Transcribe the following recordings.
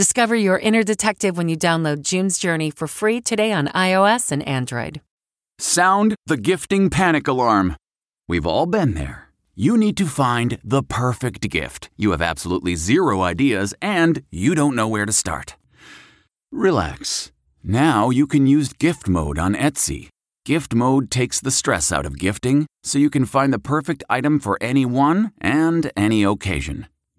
Discover your inner detective when you download June's Journey for free today on iOS and Android. Sound the gifting panic alarm. We've all been there. You need to find the perfect gift. You have absolutely zero ideas and you don't know where to start. Relax. Now you can use gift mode on Etsy. Gift mode takes the stress out of gifting so you can find the perfect item for anyone and any occasion.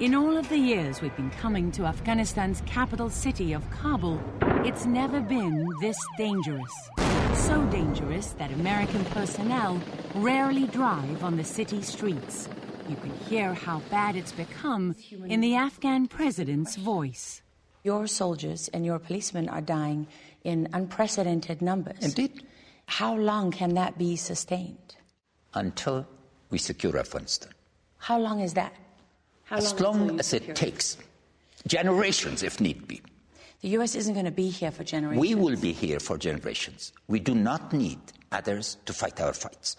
In all of the years we've been coming to Afghanistan's capital city of Kabul, it's never been this dangerous. So dangerous that American personnel rarely drive on the city streets. You can hear how bad it's become in the Afghan president's voice. Your soldiers and your policemen are dying in unprecedented numbers. Indeed. How long can that be sustained? Until we secure Afghanistan. How long is that? How as long as it takes. Generations, if need be. The U.S. isn't going to be here for generations. We will be here for generations. We do not need others to fight our fights.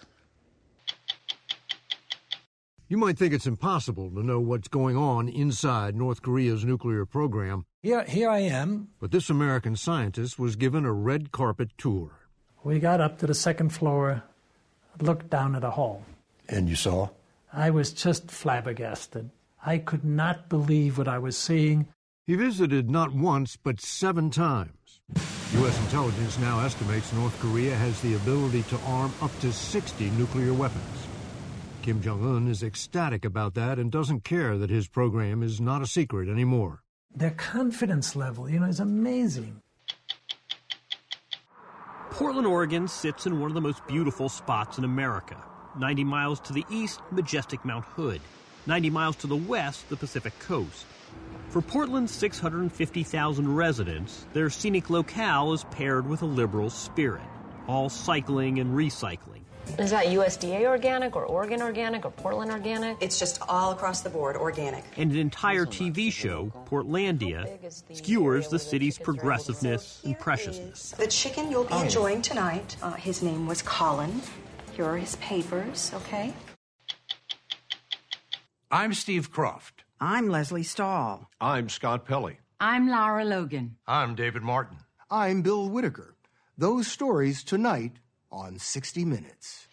You might think it's impossible to know what's going on inside North Korea's nuclear program. Here, here I am. But this American scientist was given a red carpet tour. We got up to the second floor, looked down at a hall. And you saw? I was just flabbergasted. I could not believe what I was seeing. He visited not once, but seven times. U.S. intelligence now estimates North Korea has the ability to arm up to 60 nuclear weapons. Kim Jong un is ecstatic about that and doesn't care that his program is not a secret anymore. Their confidence level, you know, is amazing. Portland, Oregon sits in one of the most beautiful spots in America. 90 miles to the east, majestic Mount Hood. 90 miles to the west, the Pacific coast. For Portland's 650,000 residents, their scenic locale is paired with a liberal spirit, all cycling and recycling. Is that USDA organic or Oregon organic or Portland organic? It's just all across the board organic. And an entire TV show, Portlandia, skewers the city's progressiveness and preciousness. The chicken you'll be oh, enjoying tonight, uh, his name was Colin. Here are his papers, okay? I'm Steve Kroft. I'm Lesley Stahl. I'm Scott Pelley. I'm Lara Logan. I'm David Martin. I'm Bill Whitaker. Those stories tonight on 60 Minutes.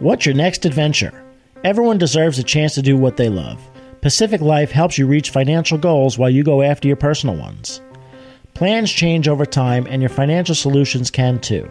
What's your next adventure? Everyone deserves a chance to do what they love. Pacific Life helps you reach financial goals while you go after your personal ones. Plans change over time, and your financial solutions can too.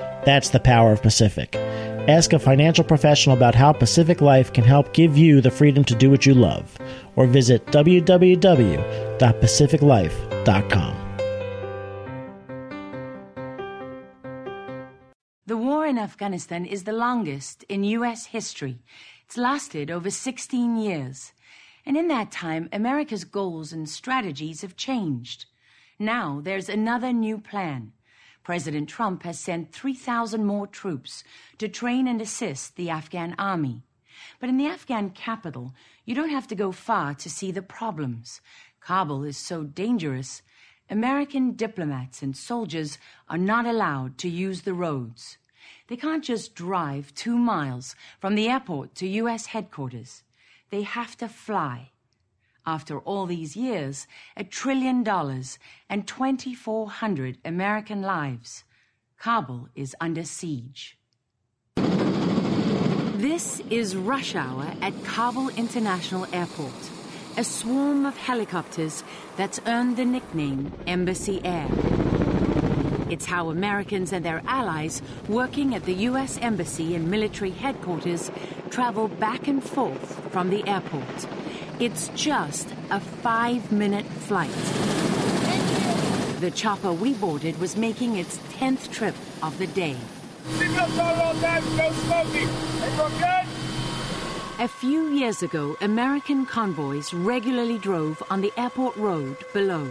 That's the power of Pacific. Ask a financial professional about how Pacific Life can help give you the freedom to do what you love, or visit www.pacificlife.com. The war in Afghanistan is the longest in U.S. history. It's lasted over 16 years. And in that time, America's goals and strategies have changed. Now there's another new plan. President Trump has sent 3,000 more troops to train and assist the Afghan army. But in the Afghan capital, you don't have to go far to see the problems. Kabul is so dangerous. American diplomats and soldiers are not allowed to use the roads. They can't just drive two miles from the airport to U.S. headquarters. They have to fly. After all these years, a trillion dollars and 2,400 American lives, Kabul is under siege. This is rush hour at Kabul International Airport, a swarm of helicopters that's earned the nickname Embassy Air. It's how Americans and their allies working at the U.S. Embassy and military headquarters travel back and forth from the airport. It's just a five minute flight. The chopper we boarded was making its 10th trip of the day. A few years ago, American convoys regularly drove on the airport road below.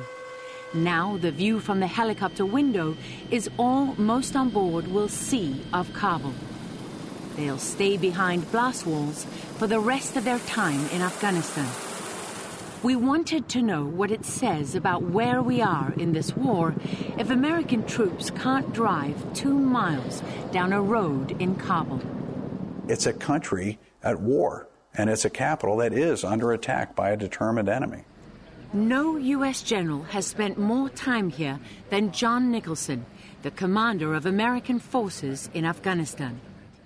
Now, the view from the helicopter window is all most on board will see of Kabul. They'll stay behind blast walls for the rest of their time in Afghanistan. We wanted to know what it says about where we are in this war if American troops can't drive two miles down a road in Kabul. It's a country at war, and it's a capital that is under attack by a determined enemy. No U.S. general has spent more time here than John Nicholson, the commander of American forces in Afghanistan.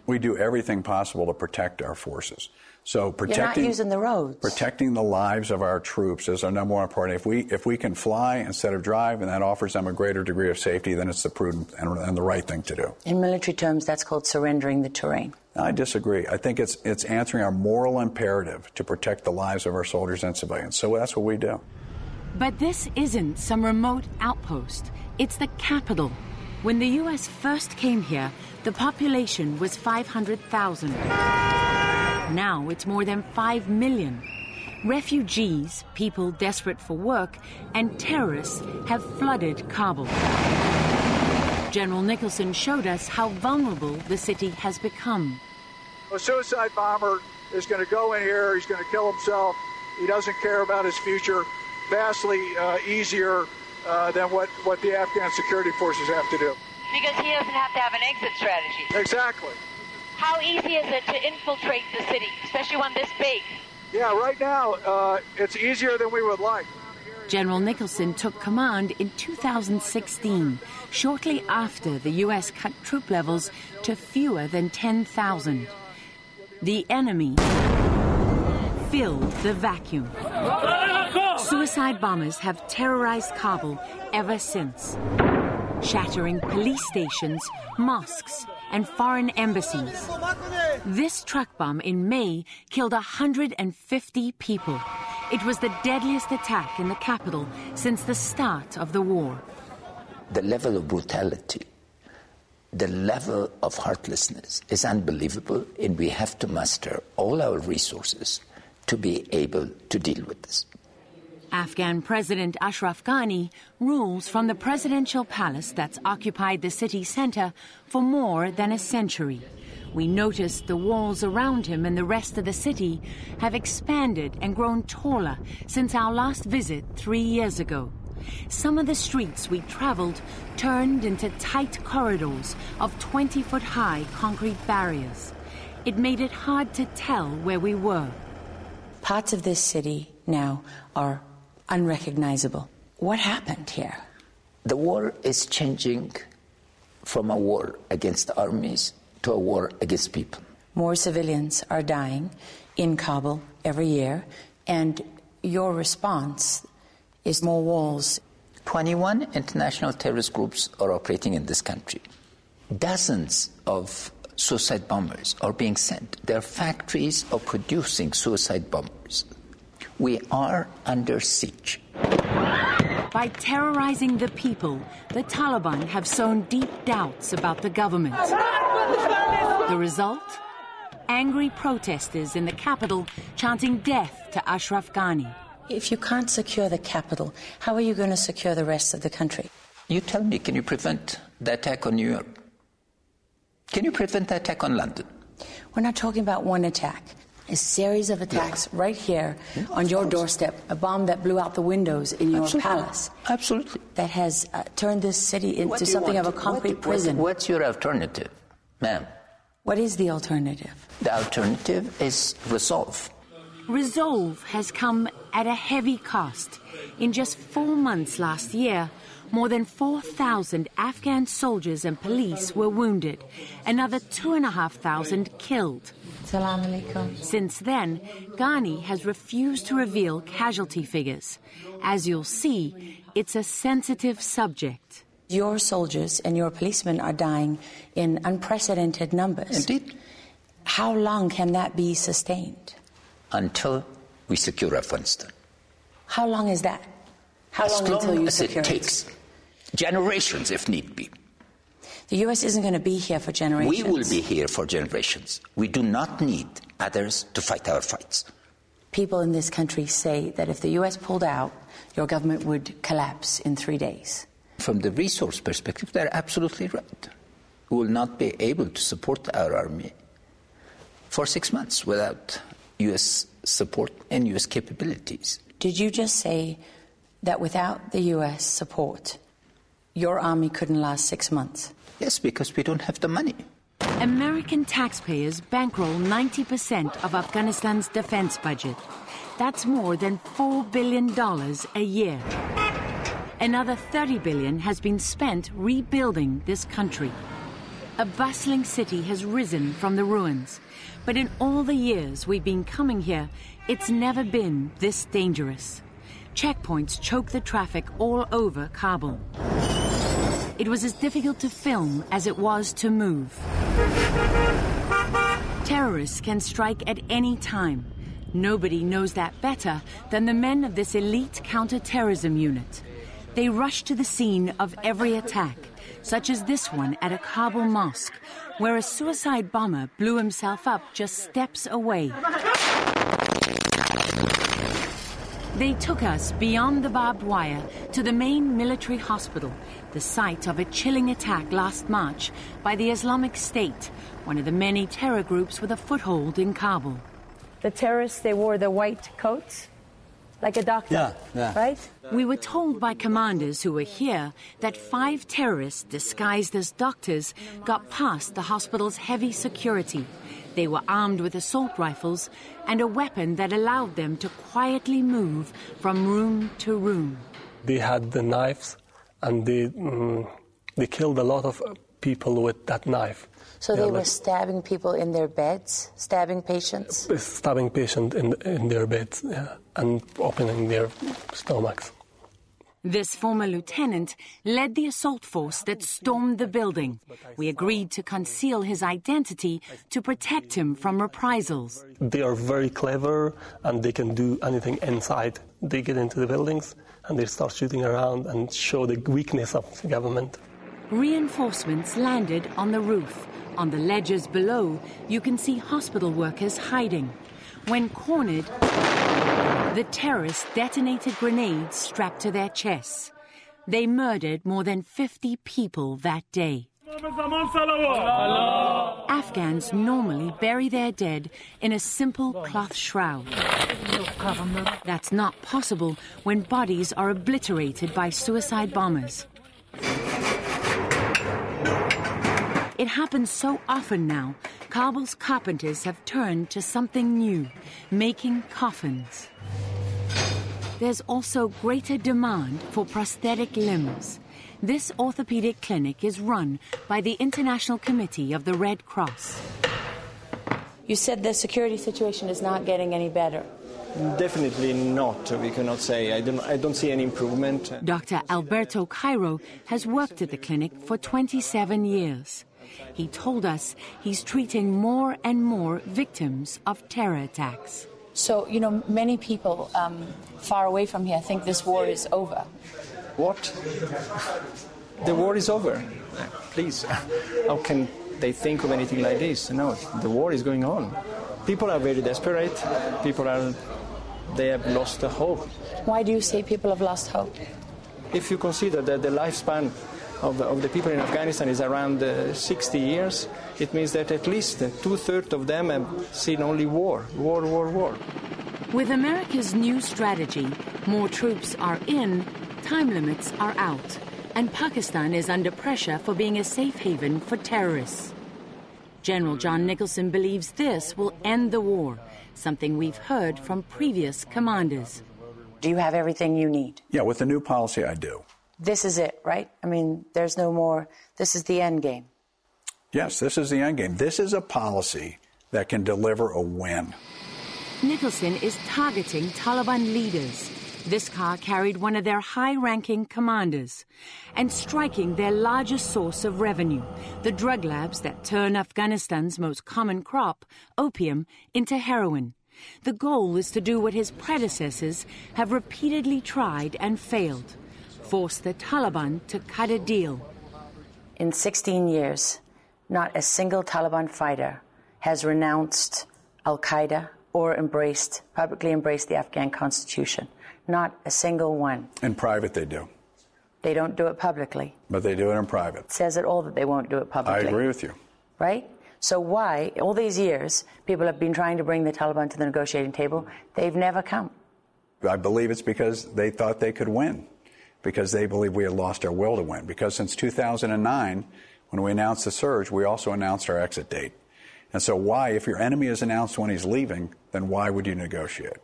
We do everything possible to protect our forces. So protecting You're not using the roads. protecting the lives of our troops is our number one priority. If we if we can fly instead of drive, and that offers them a greater degree of safety, then it's the prudent and, and the right thing to do. In military terms, that's called surrendering the terrain. I disagree. I think it's it's answering our moral imperative to protect the lives of our soldiers and civilians. So that's what we do. But this isn't some remote outpost. It's the capital. When the U.S. first came here, the population was 500,000. Now it's more than 5 million. Refugees, people desperate for work, and terrorists have flooded Kabul. General Nicholson showed us how vulnerable the city has become. A suicide bomber is going to go in here, he's going to kill himself, he doesn't care about his future. Vastly uh, easier uh, than what, what the Afghan security forces have to do. Because he doesn't have to have an exit strategy. Exactly. How easy is it to infiltrate the city, especially one this big? Yeah, right now uh, it's easier than we would like. General Nicholson took command in 2016, shortly after the U.S. cut troop levels to fewer than 10,000. The enemy filled the vacuum. Suicide bombers have terrorized Kabul ever since, shattering police stations, mosques, and foreign embassies. This truck bomb in May killed 150 people. It was the deadliest attack in the capital since the start of the war. The level of brutality, the level of heartlessness is unbelievable, and we have to muster all our resources to be able to deal with this. Afghan President Ashraf Ghani rules from the presidential palace that's occupied the city center for more than a century. We noticed the walls around him and the rest of the city have expanded and grown taller since our last visit three years ago. some of the streets we traveled turned into tight corridors of 20 foot high concrete barriers. It made it hard to tell where we were. Parts of this city now are unrecognizable. What happened here? The war is changing from a war against armies to a war against people. More civilians are dying in Kabul every year, and your response is more walls. 21 international terrorist groups are operating in this country. Dozens of suicide bombers are being sent. Their factories are producing suicide bombers. We are under siege. By terrorizing the people, the Taliban have sown deep doubts about the government. The result? Angry protesters in the capital chanting death to Ashraf Ghani. If you can't secure the capital, how are you going to secure the rest of the country? You tell me, can you prevent the attack on New York? Can you prevent the attack on London? We're not talking about one attack. A series of attacks right here on your doorstep. A bomb that blew out the windows in your Absolutely. palace. Absolutely. That has uh, turned this city into something of a concrete What- prison. What, what's your alternative, ma'am? What is the alternative? The alternative is resolve. Resolve has come at a heavy cost. In just four months last year, more than 4,000 Afghan soldiers and police were wounded, another 2,500 killed. Salam alaikum. Since then, Ghani has refused to reveal casualty figures. As you'll see, it's a sensitive subject. Your soldiers and your policemen are dying in unprecedented numbers. Indeed. How long can that be sustained? Until we secure Afghanistan. How long is that? How as long long until you as secure it takes. Generations, if need be. The U.S. isn't going to be here for generations. We will be here for generations. We do not need others to fight our fights. People in this country say that if the U.S. pulled out, your government would collapse in three days. From the resource perspective, they're absolutely right. We will not be able to support our army for six months without U.S. support and U.S. capabilities. Did you just say that without the U.S. support, your army couldn't last six months? Yes, because we don't have the money. American taxpayers bankroll 90% of Afghanistan's defense budget. That's more than $4 billion a year. Another 30 billion has been spent rebuilding this country. A bustling city has risen from the ruins, but in all the years we've been coming here, it's never been this dangerous. Checkpoints choke the traffic all over Kabul. It was as difficult to film as it was to move. Terrorists can strike at any time. Nobody knows that better than the men of this elite counterterrorism unit. They rush to the scene of every attack, such as this one at a Kabul mosque, where a suicide bomber blew himself up just steps away. They took us beyond the barbed wire to the main military hospital, the site of a chilling attack last March by the Islamic State, one of the many terror groups with a foothold in Kabul. The terrorists, they wore the white coats, like a doctor. Yeah, yeah. Right? We were told by commanders who were here that five terrorists disguised as doctors got past the hospital's heavy security. They were armed with assault rifles and a weapon that allowed them to quietly move from room to room. They had the knives and they, mm, they killed a lot of people with that knife. So Yeah, they were like- stabbing people in their beds, stabbing patients? stabbing patient in in their beds yeah, and opening their stomachs. This former lieutenant led the assault force that stormed the building. We agreed to conceal his identity to protect him from reprisals. They are very clever and they can do anything inside. They get into the buildings and they start shooting around and show the weakness of the government. Reinforcements landed on the roof. On the ledges below, you can see hospital workers hiding. When cornered, the terrorists detonated grenades strapped to their chests. They murdered more than 50 people that day. Afghans normally bury their dead in a simple cloth shroud. That's not possible when bodies are obliterated by suicide bombers. It happens so often now, Kabul's carpenters have turned to something new, making coffins. There's also greater demand for prosthetic limbs. This orthopedic clinic is run by the International Committee of the Red Cross. You said the security situation is not getting any better. Definitely not. We cannot say. I don't, I don't see any improvement. Dr. Alberto Cairo has worked at the clinic for 27 years. He told us he's treating more and more victims of terror attacks. So, you know, many people um, far away from here think this war is over. What? The war is over. Please, how can they think of anything like this? No, the war is going on. People are very desperate. People are, they have lost the hope. Why do you say people have lost hope? If you consider that the lifespan of the, of the people in Afghanistan is around uh, 60 years, it means that at least two thirds of them have seen only war, war, war, war. With America's new strategy, more troops are in, time limits are out, and Pakistan is under pressure for being a safe haven for terrorists. General John Nicholson believes this will end the war, something we've heard from previous commanders. Do you have everything you need? Yeah, with the new policy, I do. This is it, right? I mean, there's no more. This is the end game. Yes, this is the end game. This is a policy that can deliver a win. Nicholson is targeting Taliban leaders. This car carried one of their high ranking commanders and striking their largest source of revenue, the drug labs that turn Afghanistan's most common crop, opium, into heroin. The goal is to do what his predecessors have repeatedly tried and failed force the Taliban to cut a deal. In 16 years, not a single Taliban fighter has renounced Al Qaeda or embraced, publicly embraced the Afghan constitution. Not a single one. In private, they do. They don't do it publicly. But they do it in private. It says it all that they won't do it publicly. I agree with you. Right? So why, all these years, people have been trying to bring the Taliban to the negotiating table? They've never come. I believe it's because they thought they could win, because they believe we had lost our will to win. Because since 2009, when we announced the surge, we also announced our exit date. And so, why, if your enemy has announced when he's leaving, then why would you negotiate?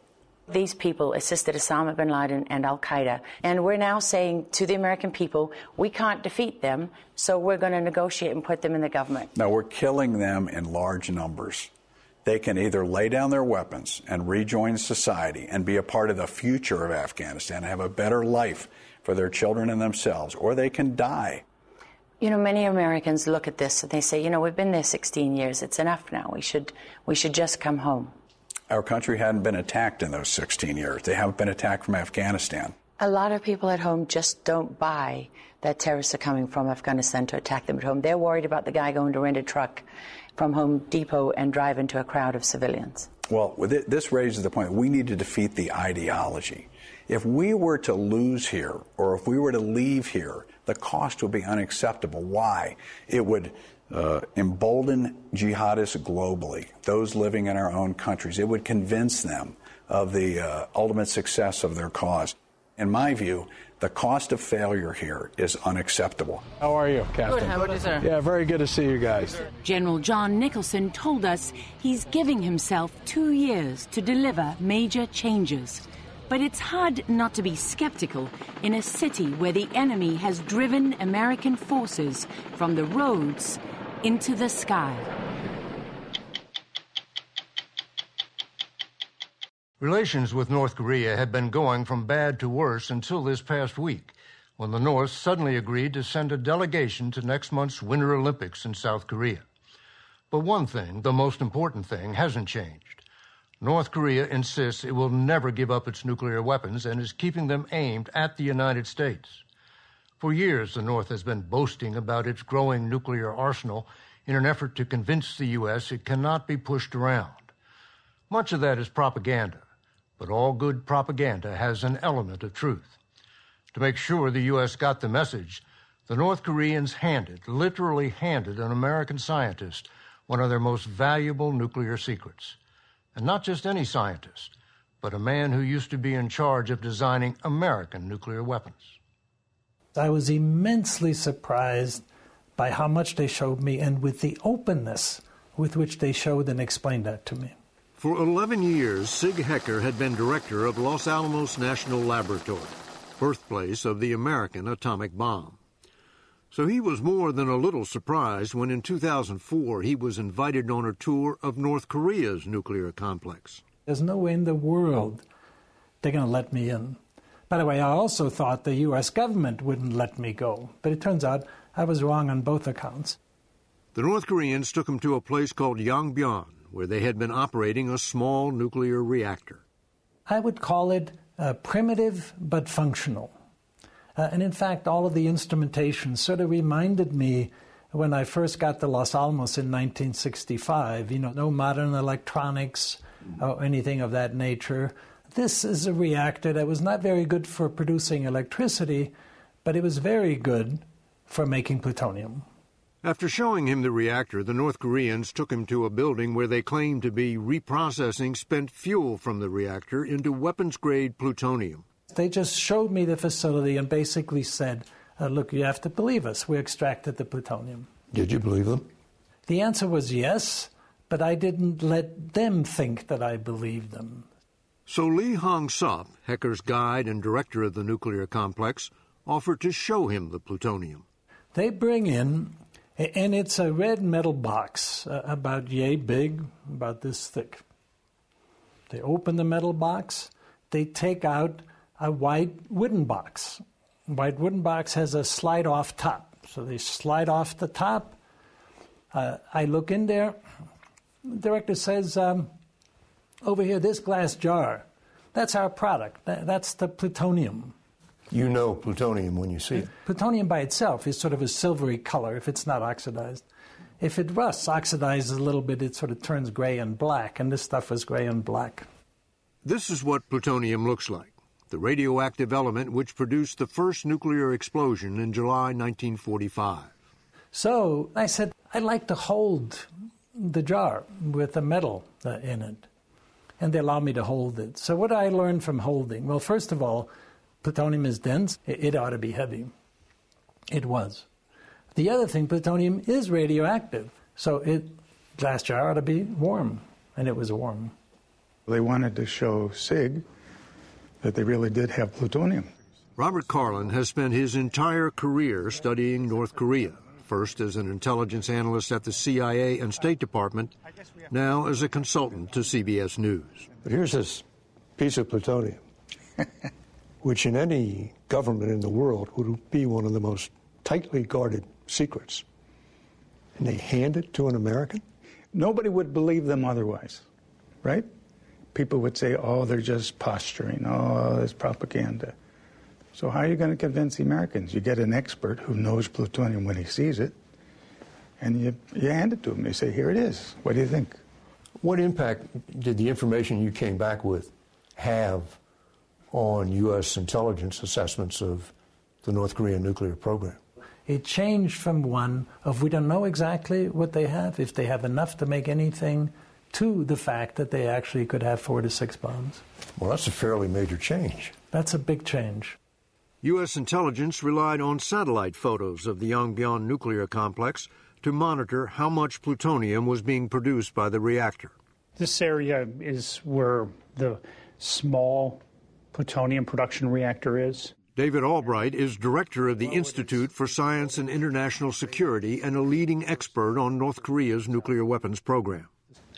These people assisted Osama bin Laden and Al Qaeda. And we're now saying to the American people, we can't defeat them, so we're going to negotiate and put them in the government. No, we're killing them in large numbers. They can either lay down their weapons and rejoin society and be a part of the future of Afghanistan, and have a better life for their children and themselves, or they can die. You know, many Americans look at this and they say, you know, we've been there 16 years. It's enough now. We should, we should just come home. Our country hadn't been attacked in those 16 years. They haven't been attacked from Afghanistan. A lot of people at home just don't buy that terrorists are coming from Afghanistan to attack them at home. They're worried about the guy going to rent a truck from Home Depot and drive into a crowd of civilians. Well, this raises the point we need to defeat the ideology. If we were to lose here, or if we were to leave here, the cost would be unacceptable. Why? It would uh, embolden jihadists globally, those living in our own countries. It would convince them of the uh, ultimate success of their cause. In my view, the cost of failure here is unacceptable. How are you, Captain? Good, how are you, sir? Yeah, very good to see you guys. General John Nicholson told us he's giving himself two years to deliver major changes. But it's hard not to be skeptical in a city where the enemy has driven American forces from the roads into the sky. Relations with North Korea had been going from bad to worse until this past week, when the North suddenly agreed to send a delegation to next month's Winter Olympics in South Korea. But one thing, the most important thing, hasn't changed. North Korea insists it will never give up its nuclear weapons and is keeping them aimed at the United States. For years, the North has been boasting about its growing nuclear arsenal in an effort to convince the U.S. it cannot be pushed around. Much of that is propaganda, but all good propaganda has an element of truth. To make sure the U.S. got the message, The North Koreans handed, literally handed, an American scientist one of their most valuable nuclear secrets. And not just any scientist, but a man who used to be in charge of designing American nuclear weapons. I was immensely surprised by how much they showed me and with the openness with which they showed and explained that to me. For 11 years, Sig Hecker had been director of Los Alamos National Laboratory, birthplace of the American atomic bomb. So he was more than a little surprised when in 2004 he was invited on a tour of North Korea's nuclear complex. There's no way in the world they're going to let me in. By the way, I also thought the U.S. government wouldn't let me go, but it turns out I was wrong on both accounts. The North Koreans took him to a place called Yongbyon, where they had been operating a small nuclear reactor. I would call it uh, primitive but functional. Uh, and in fact, all of the instrumentation sort of reminded me when I first got to Los Alamos in 1965. You know, no modern electronics or anything of that nature. This is a reactor that was not very good for producing electricity, but it was very good for making plutonium. After showing him the reactor, the North Koreans took him to a building where they claimed to be reprocessing spent fuel from the reactor into weapons grade plutonium. They just showed me the facility and basically said, uh, Look, you have to believe us. We extracted the plutonium. Did you believe them? The answer was yes, but I didn't let them think that I believed them. So Lee Hong Sop, Hecker's guide and director of the nuclear complex, offered to show him the plutonium. They bring in and it's a red metal box, uh, about yay big, about this thick. They open the metal box, they take out a white wooden box. White wooden box has a slide off top. So they slide off the top. Uh, I look in there. The director says, um, over here, this glass jar, that's our product. That, that's the plutonium. You know plutonium when you see it. Plutonium by itself is sort of a silvery color if it's not oxidized. If it rusts, oxidizes a little bit, it sort of turns gray and black, and this stuff is gray and black. This is what plutonium looks like the radioactive element which produced the first nuclear explosion in July 1945. So I said, I'd like to hold the jar with the metal uh, in it. And they allowed me to hold it. So, what I learned from holding? Well, first of all, plutonium is dense, it, ought to be heavy. It was. The other thing, plutonium is radioactive, so it glass jar ought to be warm, and it was warm. They wanted to show Sig that they really did have plutonium. Robert Carlin has spent his entire career studying North Korea, first as an intelligence analyst at the CIA and State Department, now as a consultant to CBS News. But here's this piece of plutonium. which in any government in the world would be one of the most tightly guarded secrets. And they hand it to an American? Nobody would believe them otherwise, right? People would say, oh, they're just posturing, oh, it's propaganda. So, how are you going to convince the Americans? You get an expert who knows plutonium when he sees it, and you, you hand it to him. You say, here it is. What do you think? What impact did the information you came back with have on U.S. intelligence assessments of the North Korean nuclear program. It changed from one of we don't know exactly what they have, if they have enough to make anything, to the fact that they actually could have four to six bombs. Well, that's a fairly major change. That's a big change. U.S. intelligence relied on satellite photos of the Yongbyon nuclear complex to monitor how much plutonium was being produced by the reactor. This area is where the small plutonium production reactor is. David Albright is director of the Institute for Science and International Security and a leading expert on North Korea's nuclear weapons program.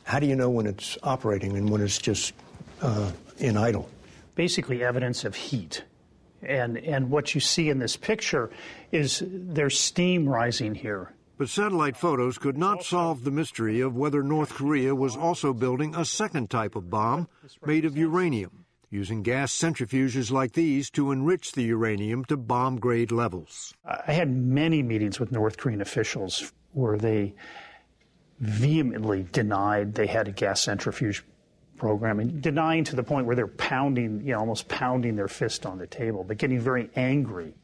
How do you know when it's operating and when it's just uh, in idle? Basically, evidence of heat. And, and what you see in this picture is there's steam rising here. But satellite photos could not solve the mystery of whether North Korea was also building a second type of bomb made of uranium using gas centrifuges like these to enrich the uranium to bomb grade levels. I had many meetings with North Korean officials where they vehemently denied they had a gas centrifuge program and denying to the point where they're pounding, you know, almost pounding their fist on the table, but getting very angry.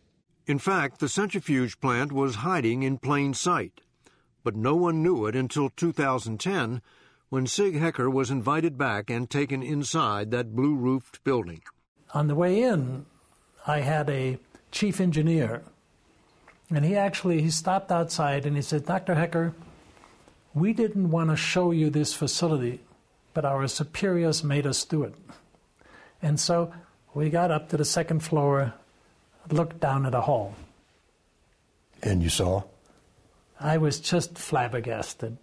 In fact, the centrifuge plant was hiding in plain sight, but no one knew it until 2010 when Sig Hecker was invited back and taken inside that blue roofed building. On the way in, I had a chief engineer, and he actually he stopped outside and he said, Dr. Hecker, we didn't want to show you this facility, but our superiors made us do it. And so we got up to the second floor, looked down at a hall. And you saw? I was just flabbergasted.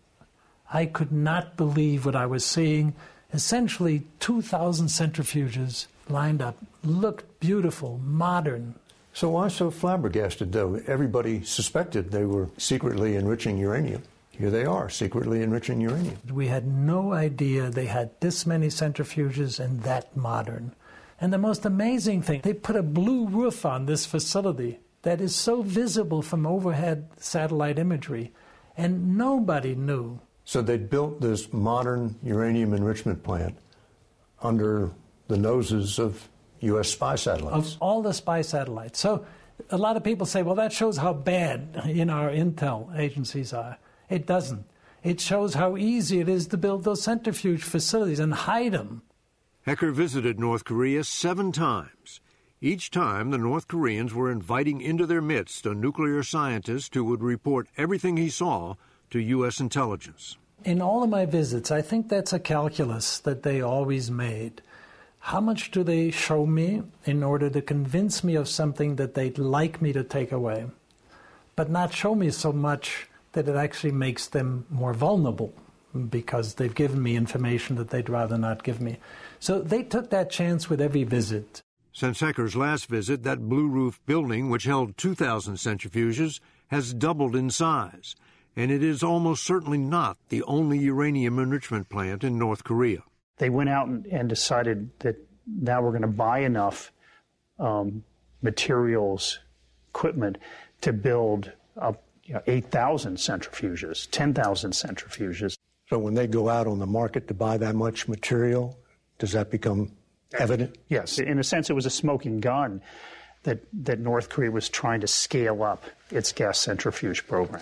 I could not believe what I was seeing. Essentially, 2,000 centrifuges lined up, looked beautiful, modern. So why so flabbergasted, though? Everybody suspected they were secretly enriching uranium. Here they are, secretly enriching uranium. We had no idea they had this many centrifuges and that modern. And the most amazing thing, they put a blue roof on this facility that is so visible from overhead satellite imagery, and nobody knew. So they built this modern uranium enrichment plant under the noses of U.S. spy satellites. Of all the spy satellites. So a lot of people say, well, that shows how bad you know, our intel agencies are. It doesn't. It shows how easy it is to build those centrifuge facilities and hide them. Hecker visited North Korea seven times. Each time, the North Koreans were inviting into their midst a nuclear scientist who would report everything he saw to U.S. intelligence. In all of my visits, I think that's a calculus that they always made. How much do they show me in order to convince me of something that they'd like me to take away, but not show me so much that it actually makes them more vulnerable because they've given me information that they'd rather not give me. So they took that chance with every visit. Since Hecker's last visit, that blue roof building, which held 2,000 centrifuges, has doubled in size, and it is almost certainly not the only uranium enrichment plant in North Korea. They went out and, and decided that now we're going to buy enough um, materials, equipment to build up you know, 8,000 centrifuges, 10,000 centrifuges. So when they go out on the market to buy that much material, does that become evident? Yes. In a sense, it was a smoking gun that, that North Korea was trying to scale up its gas centrifuge program.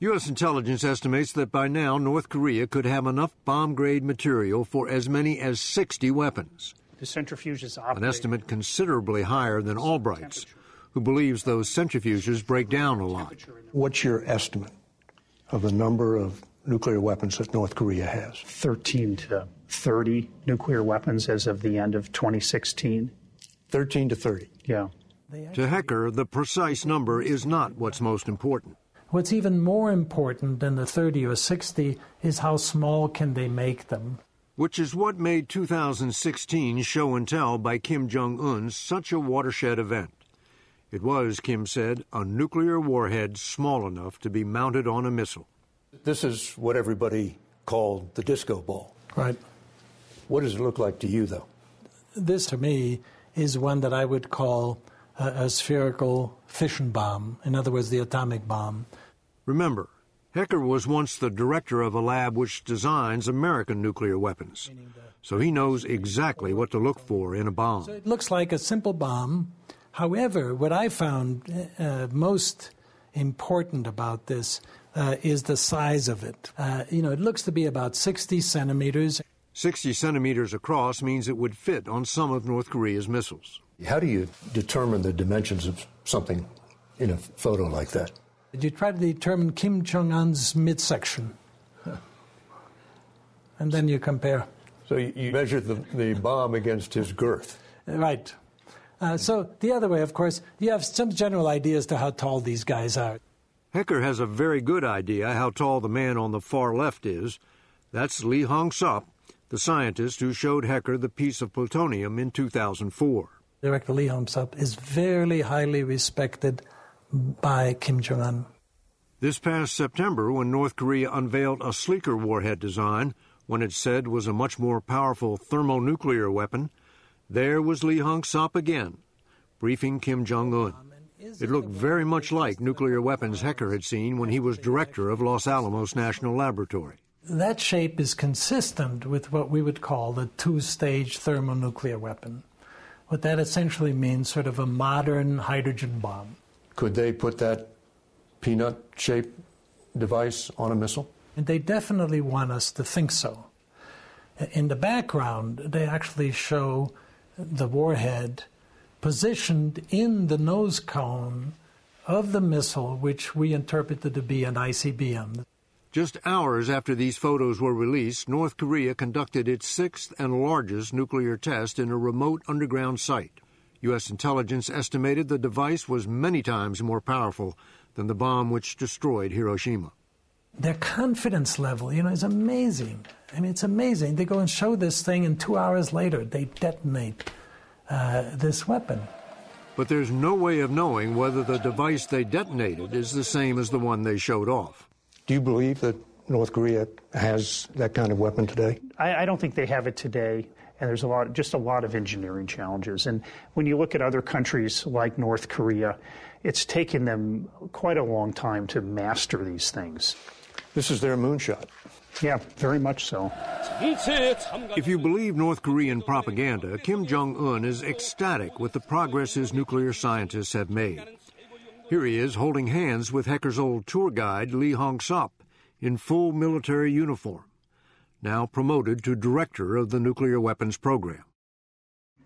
U.S. intelligence estimates that by now North Korea could have enough bomb grade material for as many as 60 weapons. The centrifuges operate. An estimate considerably higher than Albright's, who believes those centrifuges break down a lot. What's your estimate of the number of nuclear weapons that North Korea has? 13 to 30 nuclear weapons as of the end of 2016. 13 to 30? Yeah. To Hecker, the precise number is not what's most important. What's even more important than the 30 or 60 is how small can they make them. Which is what made 2016 Show and Tell by Kim Jong un such a watershed event. It was, Kim said, a nuclear warhead small enough to be mounted on a missile. This is what everybody called the disco ball. Right. What does it look like to you, though? This, to me, is one that I would call a, a spherical fission bomb, in other words, the atomic bomb. Remember, Hecker was once the director of a lab which designs American nuclear weapons, so he knows exactly what to look for in a bomb. So it looks like a simple bomb. However, what I found uh, most important about this uh, is the size of it. Uh, you know, it looks to be about 60 centimeters. 60 centimeters across means it would fit on some of North Korea's missiles. How do you determine the dimensions of something in a photo like that? You try to determine Kim Jong un's midsection. And then you compare. So you measure the, the bomb against his girth. Right. Uh, so the other way, of course, you have some general idea as to how tall these guys are. Hecker has a very good idea how tall the man on the far left is. That's Lee Hong Sop, the scientist who showed Hecker the piece of plutonium in 2004. Director Lee Hong Sop is very highly respected by Kim Jong un. This past September, when North Korea unveiled a sleeker warhead design, one it said was a much more powerful thermonuclear weapon, there was Lee Hong Sop again, briefing Kim Jong un. It looked very much like nuclear weapons Hecker had seen when he was director of Los Alamos National Laboratory. That shape is consistent with what we would call the two stage thermonuclear weapon. what that essentially means sort of a modern hydrogen bomb. Could they put that peanut shaped device on a missile? And they definitely want us to think so. In the background, they actually show the warhead positioned in the nose cone of the missile, which we interpreted to be an ICBM. Just hours after these photos were released, North Korea conducted its sixth and largest nuclear test in a remote underground site. U.S. intelligence estimated the device was many times more powerful than the bomb which destroyed Hiroshima. Their confidence level, you know, is amazing. I mean, it's amazing. They go and show this thing, and two hours later, they detonate uh, this weapon. But there's no way of knowing whether the device they detonated is the same as the one they showed off. Do you believe that North Korea has that kind of weapon today? I, I don't think they have it today and there's a lot, just a lot of engineering challenges. And when you look at other countries like North Korea, it's taken them quite a long time to master these things. This is their moonshot. Yeah, very much so. If you believe North Korean propaganda, Kim Jong un is ecstatic with the progress his nuclear scientists have made. Here he is holding hands with Hecker's old tour guide, Lee Hong Sop, in full military uniform now promoted to director of the nuclear weapons program.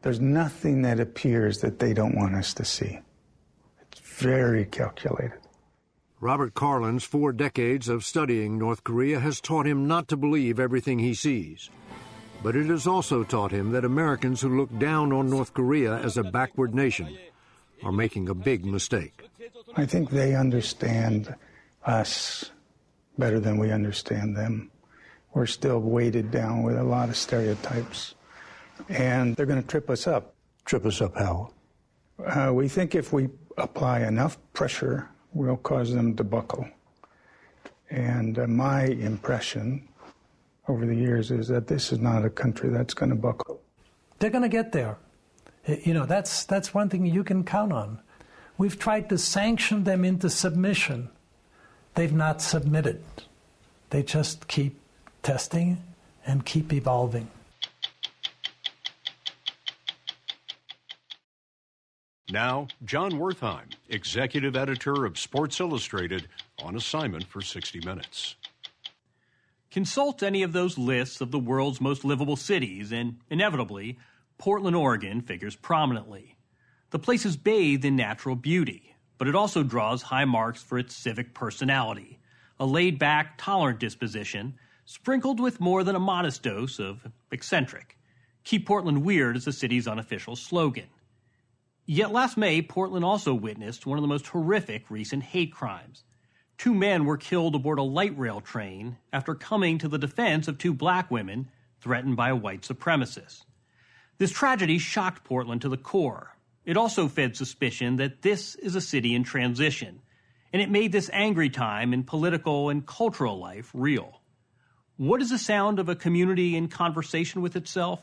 There's nothing that appears that they don't want us to see. It's very calculated. Robert Carlin's four decades of studying North Korea has taught him not to believe everything he sees. But it has also taught him that Americans who look down on North Korea as a backward nation are making a big mistake. I think they understand us better than we understand them we're still weighted down with a lot of stereotypes. And they're going to trip us up. Trip us up how? Uh, we think if we apply enough pressure, we'll cause them to buckle. And uh, my impression over the years is that this is not a country that's going to buckle. They're going to get there. You know, that's, that's one thing you can count on. We've tried to sanction them into submission. They've not submitted. They just keep testing and keep evolving. Now, Jon Wertheim, executive editor of Sports Illustrated, on assignment for 60 Minutes. Consult any of those lists of the world's most livable cities, and inevitably, Portland, Oregon figures prominently. The place is bathed in natural beauty, but it also draws high marks for its civic personality, a laid back, tolerant disposition sprinkled with more than a modest dose of eccentric. Keep Portland Weird is the city's unofficial slogan. Yet last May, Portland also witnessed one of the most horrific recent hate crimes. Two men were killed aboard a light rail train after coming to the defense of two black women threatened by a white supremacist. This tragedy shocked Portland to the core. It also fed suspicion that this is a city in transition, and it made this angry time in political and cultural life real. What is the sound of a community in conversation with itself?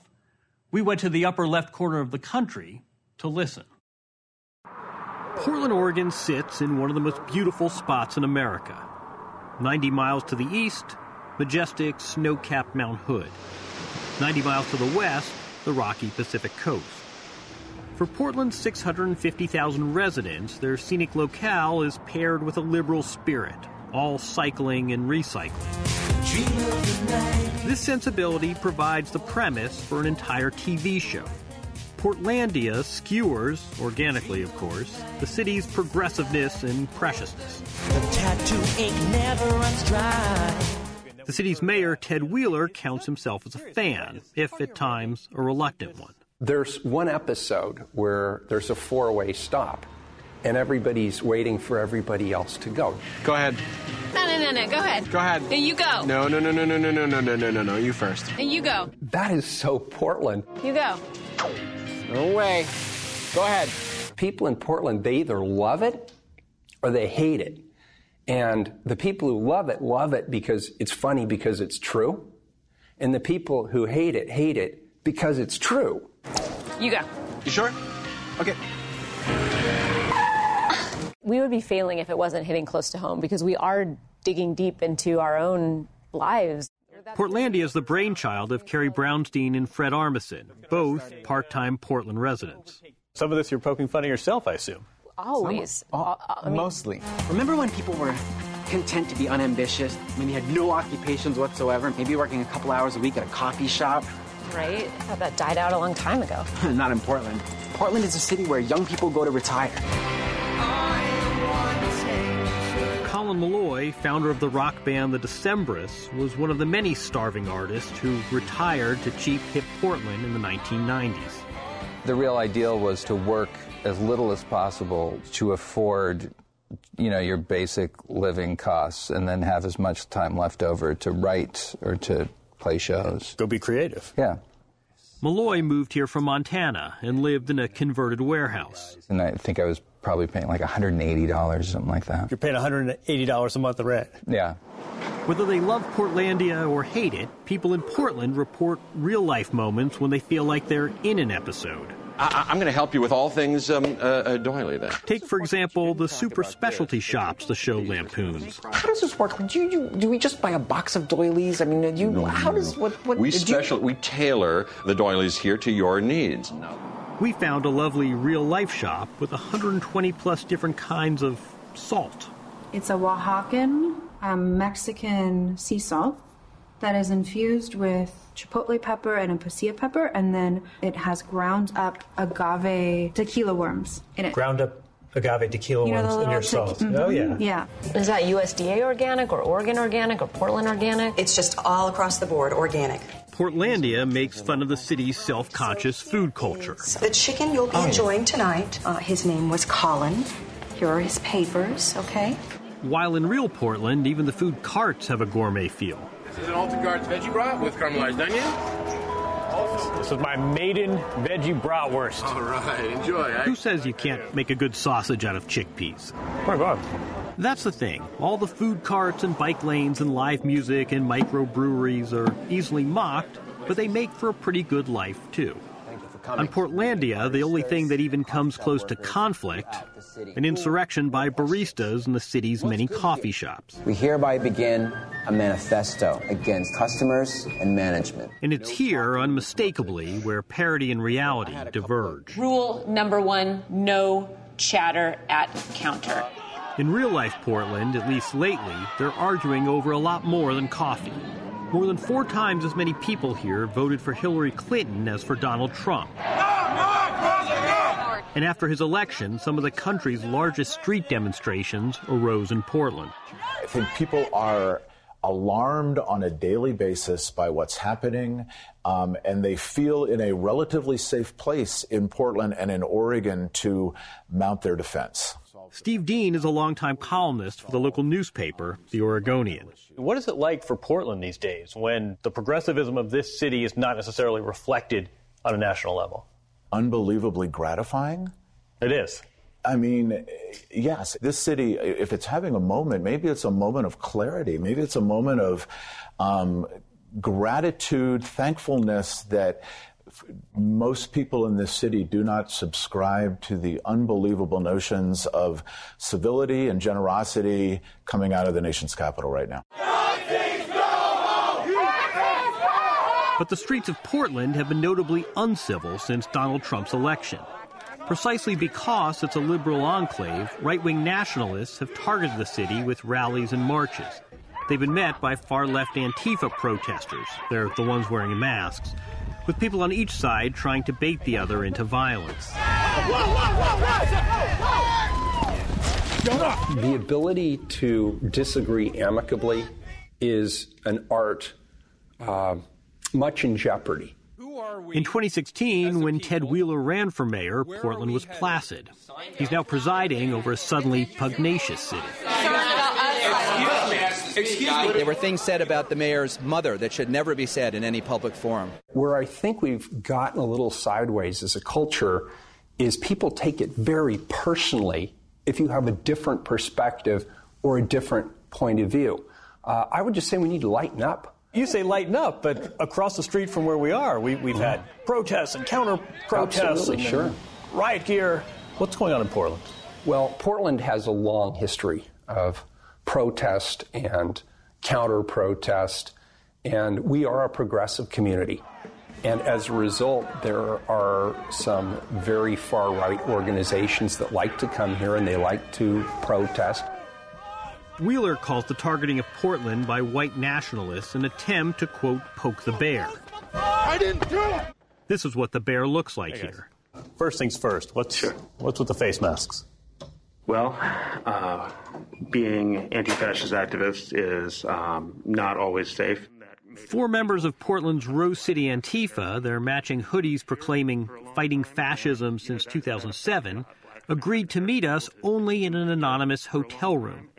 We went to the upper left corner of the country to listen. Portland, Oregon sits in one of the most beautiful spots in America. 90 miles to the east, majestic snow capped Mount Hood. 90 miles to the west, the rocky Pacific coast. For Portland's 650,000 residents, their scenic locale is paired with a liberal spirit, all cycling and recycling. This sensibility provides the premise for an entire TV show. Portlandia skewers, organically of course, the city's progressiveness and preciousness. The tattoo ink never runs dry. The city's mayor, Ted Wheeler, counts himself as a fan, if at times a reluctant one. There's one episode where there's a four way stop, and everybody's waiting for everybody else to go. Go ahead. No, no, no, no. Go ahead. Go ahead. Then you go. No, no, no, no, no, no, no, no, no, no, no, no. You first. And you go. That is so Portland. You go. No way. Go ahead. People in Portland, they either love it or they hate it. And the people who love it, love it because it's funny because it's true. And the people who hate it, hate it because it's true. You go. You sure? Okay we would be failing if it wasn't hitting close to home because we are digging deep into our own lives. Portlandia is the brainchild of Carrie Brownstein and Fred Armisen, both part time Portland residents. Some of this you're poking fun at yourself, I assume. Always. Uh, I mean, Mostly. Remember when people were content to be unambitious, when you had no occupations whatsoever, maybe working a couple hours a week at a coffee shop? Right? I thought that died out a long time ago. Not in Portland. Portland is a city where young people go to retire. Colin Meloy, founder of the rock band The Decemberists, was one of the many starving artists who retired to cheap hip Portland in the 1990s. The real ideal was to work as little as possible to afford you know your basic living costs and then have as much time left over to write or to play shows. Go be creative. Yeah. Malloy moved here from Montana and lived in a converted warehouse. And I think I was probably paying like $180 something like that. You're paying $180 a month of rent. Yeah. Whether they love Portlandia or hate it, people in Portland report real life moments when they feel like they're in an episode. I, am going to help you with all things um, uh, uh, doily then. Take, for example, the super specialty shops the show lampoons. How does this work? Do, you, do we just buy a box of doilies? I mean, you, no, how no, does, what, what we special, you... we tailor the doilies here to your needs. We found a lovely real life shop with 120 plus different kinds of salt. It's a Oaxacan um, Mexican sea salt that is infused with chipotle pepper and a pasilla pepper, and then it has ground up agave tequila worms in it. Ground up agave tequila you know, worms in your salt. Mm-hmm. Oh, yeah. Yeah. Is that USDA organic or Oregon organic or Portland organic? It's just all across the board organic. Portlandia makes fun of the city's self conscious food culture. The chicken you'll be oh. enjoying tonight, uh, his name was Colin. Here are his papers, okay? While in real Portland, even the food carts have a gourmet feel. This is an Alta Guards veggie brat with caramelized onion. This is my maiden veggie bratwurst. All right, enjoy. Who says you can't make a good sausage out of chickpeas? Oh my God. That's the thing. All the food carts and bike lanes and live music and microbreweries are easily mocked, but they make for a pretty good life too. On Portlandia, the only thing that even comes close to conflict, an insurrection by baristas in the city's many coffee shops. We hereby begin a manifesto against customers and management. And it's here, unmistakably, where parody and reality diverge. Rule number one no chatter at counter. In real life Portland, at least lately, they're arguing over a lot more than coffee. More than four times as many people here voted for Hillary Clinton as for Donald Trump. And after his election, some of the country's largest street demonstrations arose in Portland. I think people are alarmed on a daily basis by what's happening, um, and they feel in a relatively safe place in Portland and in Oregon to mount their defense. Steve Duin is a longtime columnist for the local newspaper, The Oregonian. What is it like for Portland these days when the progressivism of this city is not necessarily reflected on a national level? Unbelievably gratifying. It is. I mean, yes, this city, if it's having a moment, maybe it's a moment of clarity. Maybe it's a moment of um, gratitude, thankfulness that most people in this city do not subscribe to the unbelievable notions of civility and generosity coming out of the nation's capital right now. But the streets of Portland have been notably uncivil since Donald Trump's election. Precisely because it's a liberal enclave, right wing nationalists have targeted the city with rallies and marches. They've been met by far left Antifa protesters. They're the ones wearing masks with people on each side trying to bait the other into violence. The ability to disagree amicably is an art uh, much in jeopardy. In 2016, when Ted Wheeler ran for mayor, Portland was placid. He's now presiding over a suddenly pugnacious city. Excuse me. There were things said about the mayor's mother that should never be said in any public forum. Where I think we've gotten a little sideways as a culture is people take it very personally if you have a different perspective or a different point of view. Uh, I would just say we need to lighten up. You say lighten up, but across the street from where we are, we, have had protests and counter protests and sure. riot gear. What's going on in Portland? Well, Portland has a long history of protest and counter protest And we are a progressive community. And as a result, there are some very far right organizations that like to come here and they like to protest. Wheeler calls the targeting of Portland by white nationalists an attempt to, quote, poke the bear. I didn't do it! This is what the bear looks like Hey, here. First things first. What's what's with the face masks? Well, uh, being anti-fascist activists is um, not always safe. Four members of Portland's Rose City Antifa, their matching hoodies proclaiming fighting fascism since 2007, agreed to meet us only in an anonymous hotel room.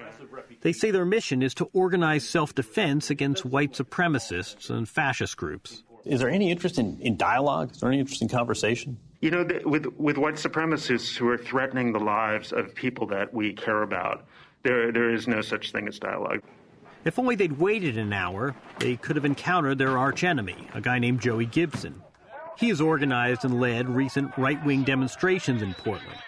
They say their mission is to organize self defense against white supremacists and fascist groups. Is there any interest in, in dialogue? Is there any interest in conversation? You know, th- with with white supremacists who are threatening the lives of people that we care about, there there is no such thing as dialogue. If only they'd waited an hour, they could have encountered their archenemy, a guy named Joey Gibson. He has organized and led recent right wing demonstrations in Portland.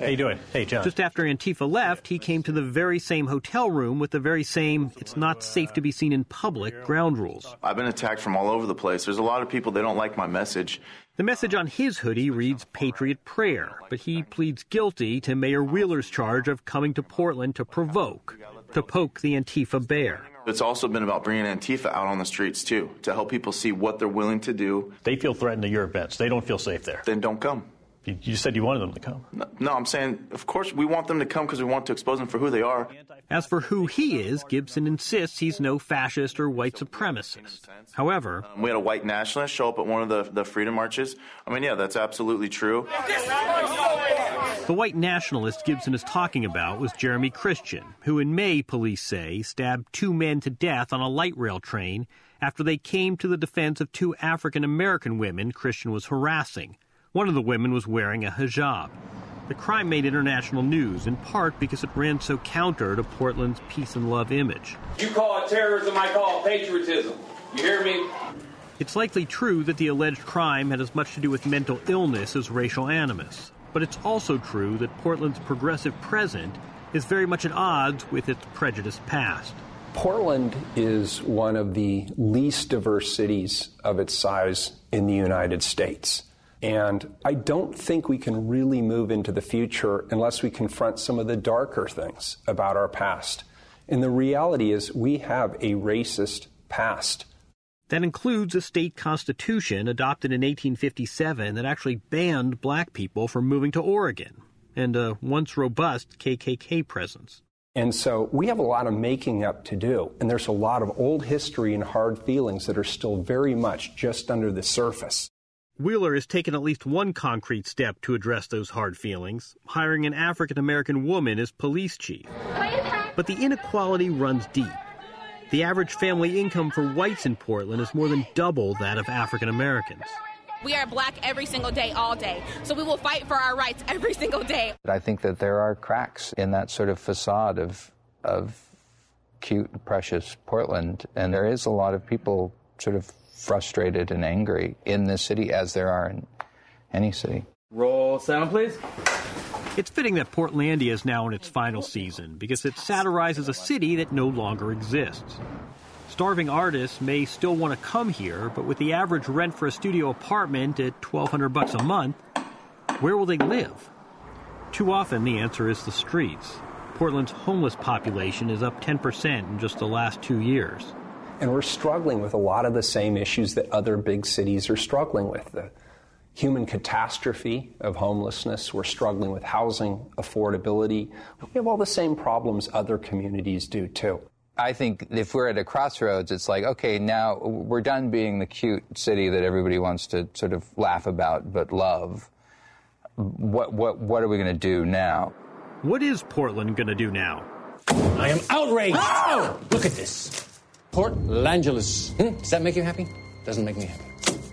How you doing? Hey, Jon. Just after Antifa left, he came to the very same hotel room with the very same it's not safe to be seen in public ground rules. I've been attacked from all over the place. There's a lot of people, they don't like my message. The message on his hoodie reads Patriot Prayer, but he pleads guilty to Mayor Wheeler's charge of coming to Portland to provoke, to poke the Antifa bear. It's also been about bringing Antifa out on the streets, too, to help people see what they're willing to do. They feel threatened to your events. They don't feel safe there. Then don't come. You, you said you wanted them to come. No, no, I'm saying, of course, we want them to come because we want to expose them for who they are. As for who he is, Gibson insists he's no fascist or white supremacist. However, Um, we had a white nationalist show up at one of the, the freedom marches. I mean, yeah, that's absolutely true. the white nationalist Gibson is talking about was Jeremy Christian, who in May, police say, stabbed two men to death on a light rail train after they came to the defense of two African American women Christian was harassing. One of the women was wearing a hijab. The crime made international news, in part because it ran so counter to Portland's peace and love image. You call it terrorism, I call it patriotism. You hear me? It's likely true that the alleged crime had as much to do with mental illness as racial animus, but it's also true that Portland's progressive present is very much at odds with its prejudiced past. Portland is one of the least diverse cities of its size in the United States. And I don't think we can really move into the future unless we confront some of the darker things about our past. And the reality is, we have a racist past. That includes a state constitution adopted in 1857 that actually banned black people from moving to Oregon, and a once robust KKK presence. And so we have a lot of making up to do. And there's a lot of old history and hard feelings that are still very much just under the surface. Wheeler has taken at least one concrete step to address those hard feelings, hiring an African American woman as police chief. But the inequality runs deep. The average family income for whites in Portland is more than double that of African Americans. We are black every single day, all day. So we will fight for our rights every single day. I think that there are cracks in that sort of facade of of cute, precious Portland, and there is a lot of people sort of frustrated and angry in this city, as there are in any city. Roll sound, please. It's fitting that Portlandia is now in its final season because it satirizes a city that no longer exists. Starving artists may still want to come here, but with the average rent for a studio apartment at 1200 bucks a month, where will they live? Too often the answer is the streets. Portland's homeless population is up 10% in just the last 2 years. And we're struggling with a lot of the same issues that other big cities are struggling with. The human catastrophe of homelessness, we're struggling with housing affordability. We have all the same problems other communities do too. I think if we're at a crossroads, it's like, okay, now we're done being the cute city that everybody wants to sort of laugh about but love. What, what, what are we going to do now? What is Portland going to do now? I am outraged. Oh! Look at this. Port Langeles. Hmm? Does that make you happy? Doesn't make me happy.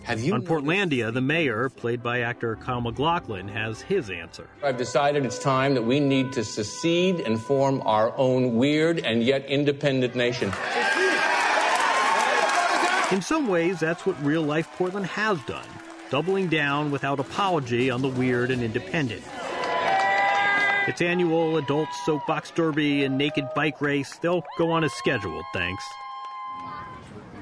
Have you? On Portlandia, the mayor, played by actor Kyle MacLachlan, has his answer. I've decided it's time that we need to secede and form our own weird and yet independent nation. In some ways, that's what real life Portland has done, doubling down without apology on the weird and independent. Its annual adult soapbox derby and naked bike race, they'll go on as scheduled, thanks.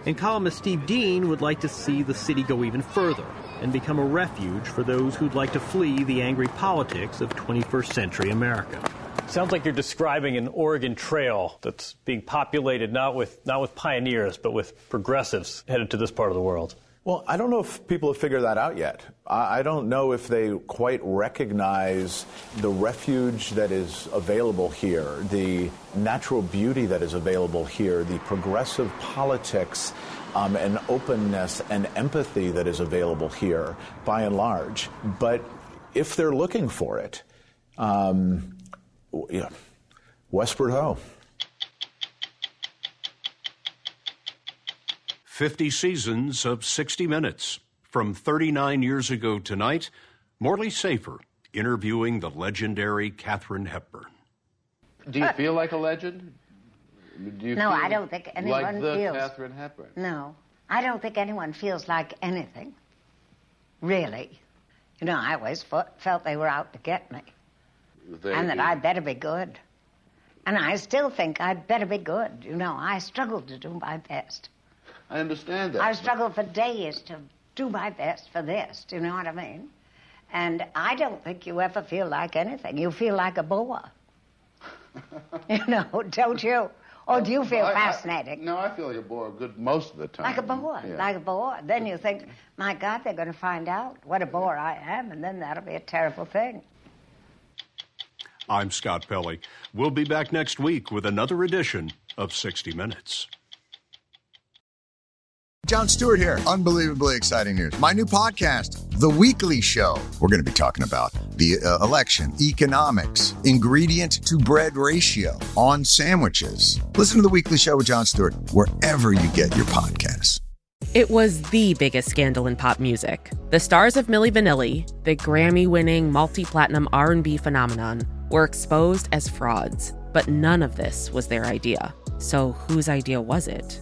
And columnist Steve Duin would like to see the city go even further and become a refuge for those who'd like to flee the angry politics of 21st century America. Sounds like you're describing an Oregon Trail that's being populated not with not with pioneers, but with progressives headed to this part of the world. Well, I don't know if people have figured that out yet. I don't know if they quite recognize the refuge that is available here, the natural beauty that is available here, the progressive politics um, and openness and empathy that is available here by and large. But if they're looking for it, um, yeah, Westward Ho. 50 seasons of 60 Minutes. From 39 years ago tonight, Morley Safer interviewing the legendary Katharine Hepburn. Do you feel like a legend? Do you no, feel I don't think anyone like the feels. Katharine Hepburn. No, I don't think anyone feels like anything. Really. You know, I always felt, felt they were out to get me. They and that do. I better be good. And I still think I'd better be good. You know, I struggled to do my best. I understand that. I struggled for days to do my best for this. Do you know what I mean? And I don't think you ever feel like anything. You feel like a bore. you know, don't you? Or do you feel I- I- fascinating? no, I feel like a bore good most of the time. Like a bore, Yeah. like a bore. Then you think, my God, they're going to find out what a bore I am, and then that'll be a terrible thing. I'm Scott Pelley. We'll be back next week with another edition of 60 Minutes. Jon Stewart here. Unbelievably exciting news. My new podcast, The Weekly Show. We're going to be talking about the uh, election, economics, ingredient to bread ratio on sandwiches. Listen to The Weekly Show with Jon Stewart wherever you get your podcasts. It was the biggest scandal in pop music. The stars of Milli Vanilli, the Grammy-winning multi-platinum R&B phenomenon, were exposed as frauds. But none of this was their idea. So whose idea was it?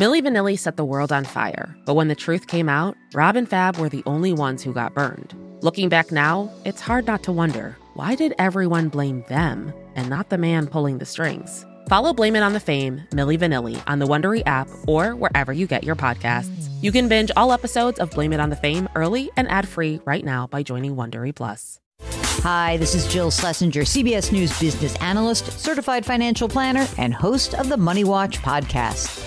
Milli Vanilli set the world on fire, but when the truth came out, Rob and Fab were the only ones who got burned. Looking back now, it's hard not to wonder why did everyone blame them and not the man pulling the strings? Follow Blame It on the Fame, Milli Vanilli on the Wondery app or wherever you get your podcasts. You can binge all episodes of Blame It on the Fame early and ad-free right now by joining Wondery Plus. Hi, this is Jill Schlesinger, CBS News business analyst, certified financial planner, and host of the Money Watch podcast.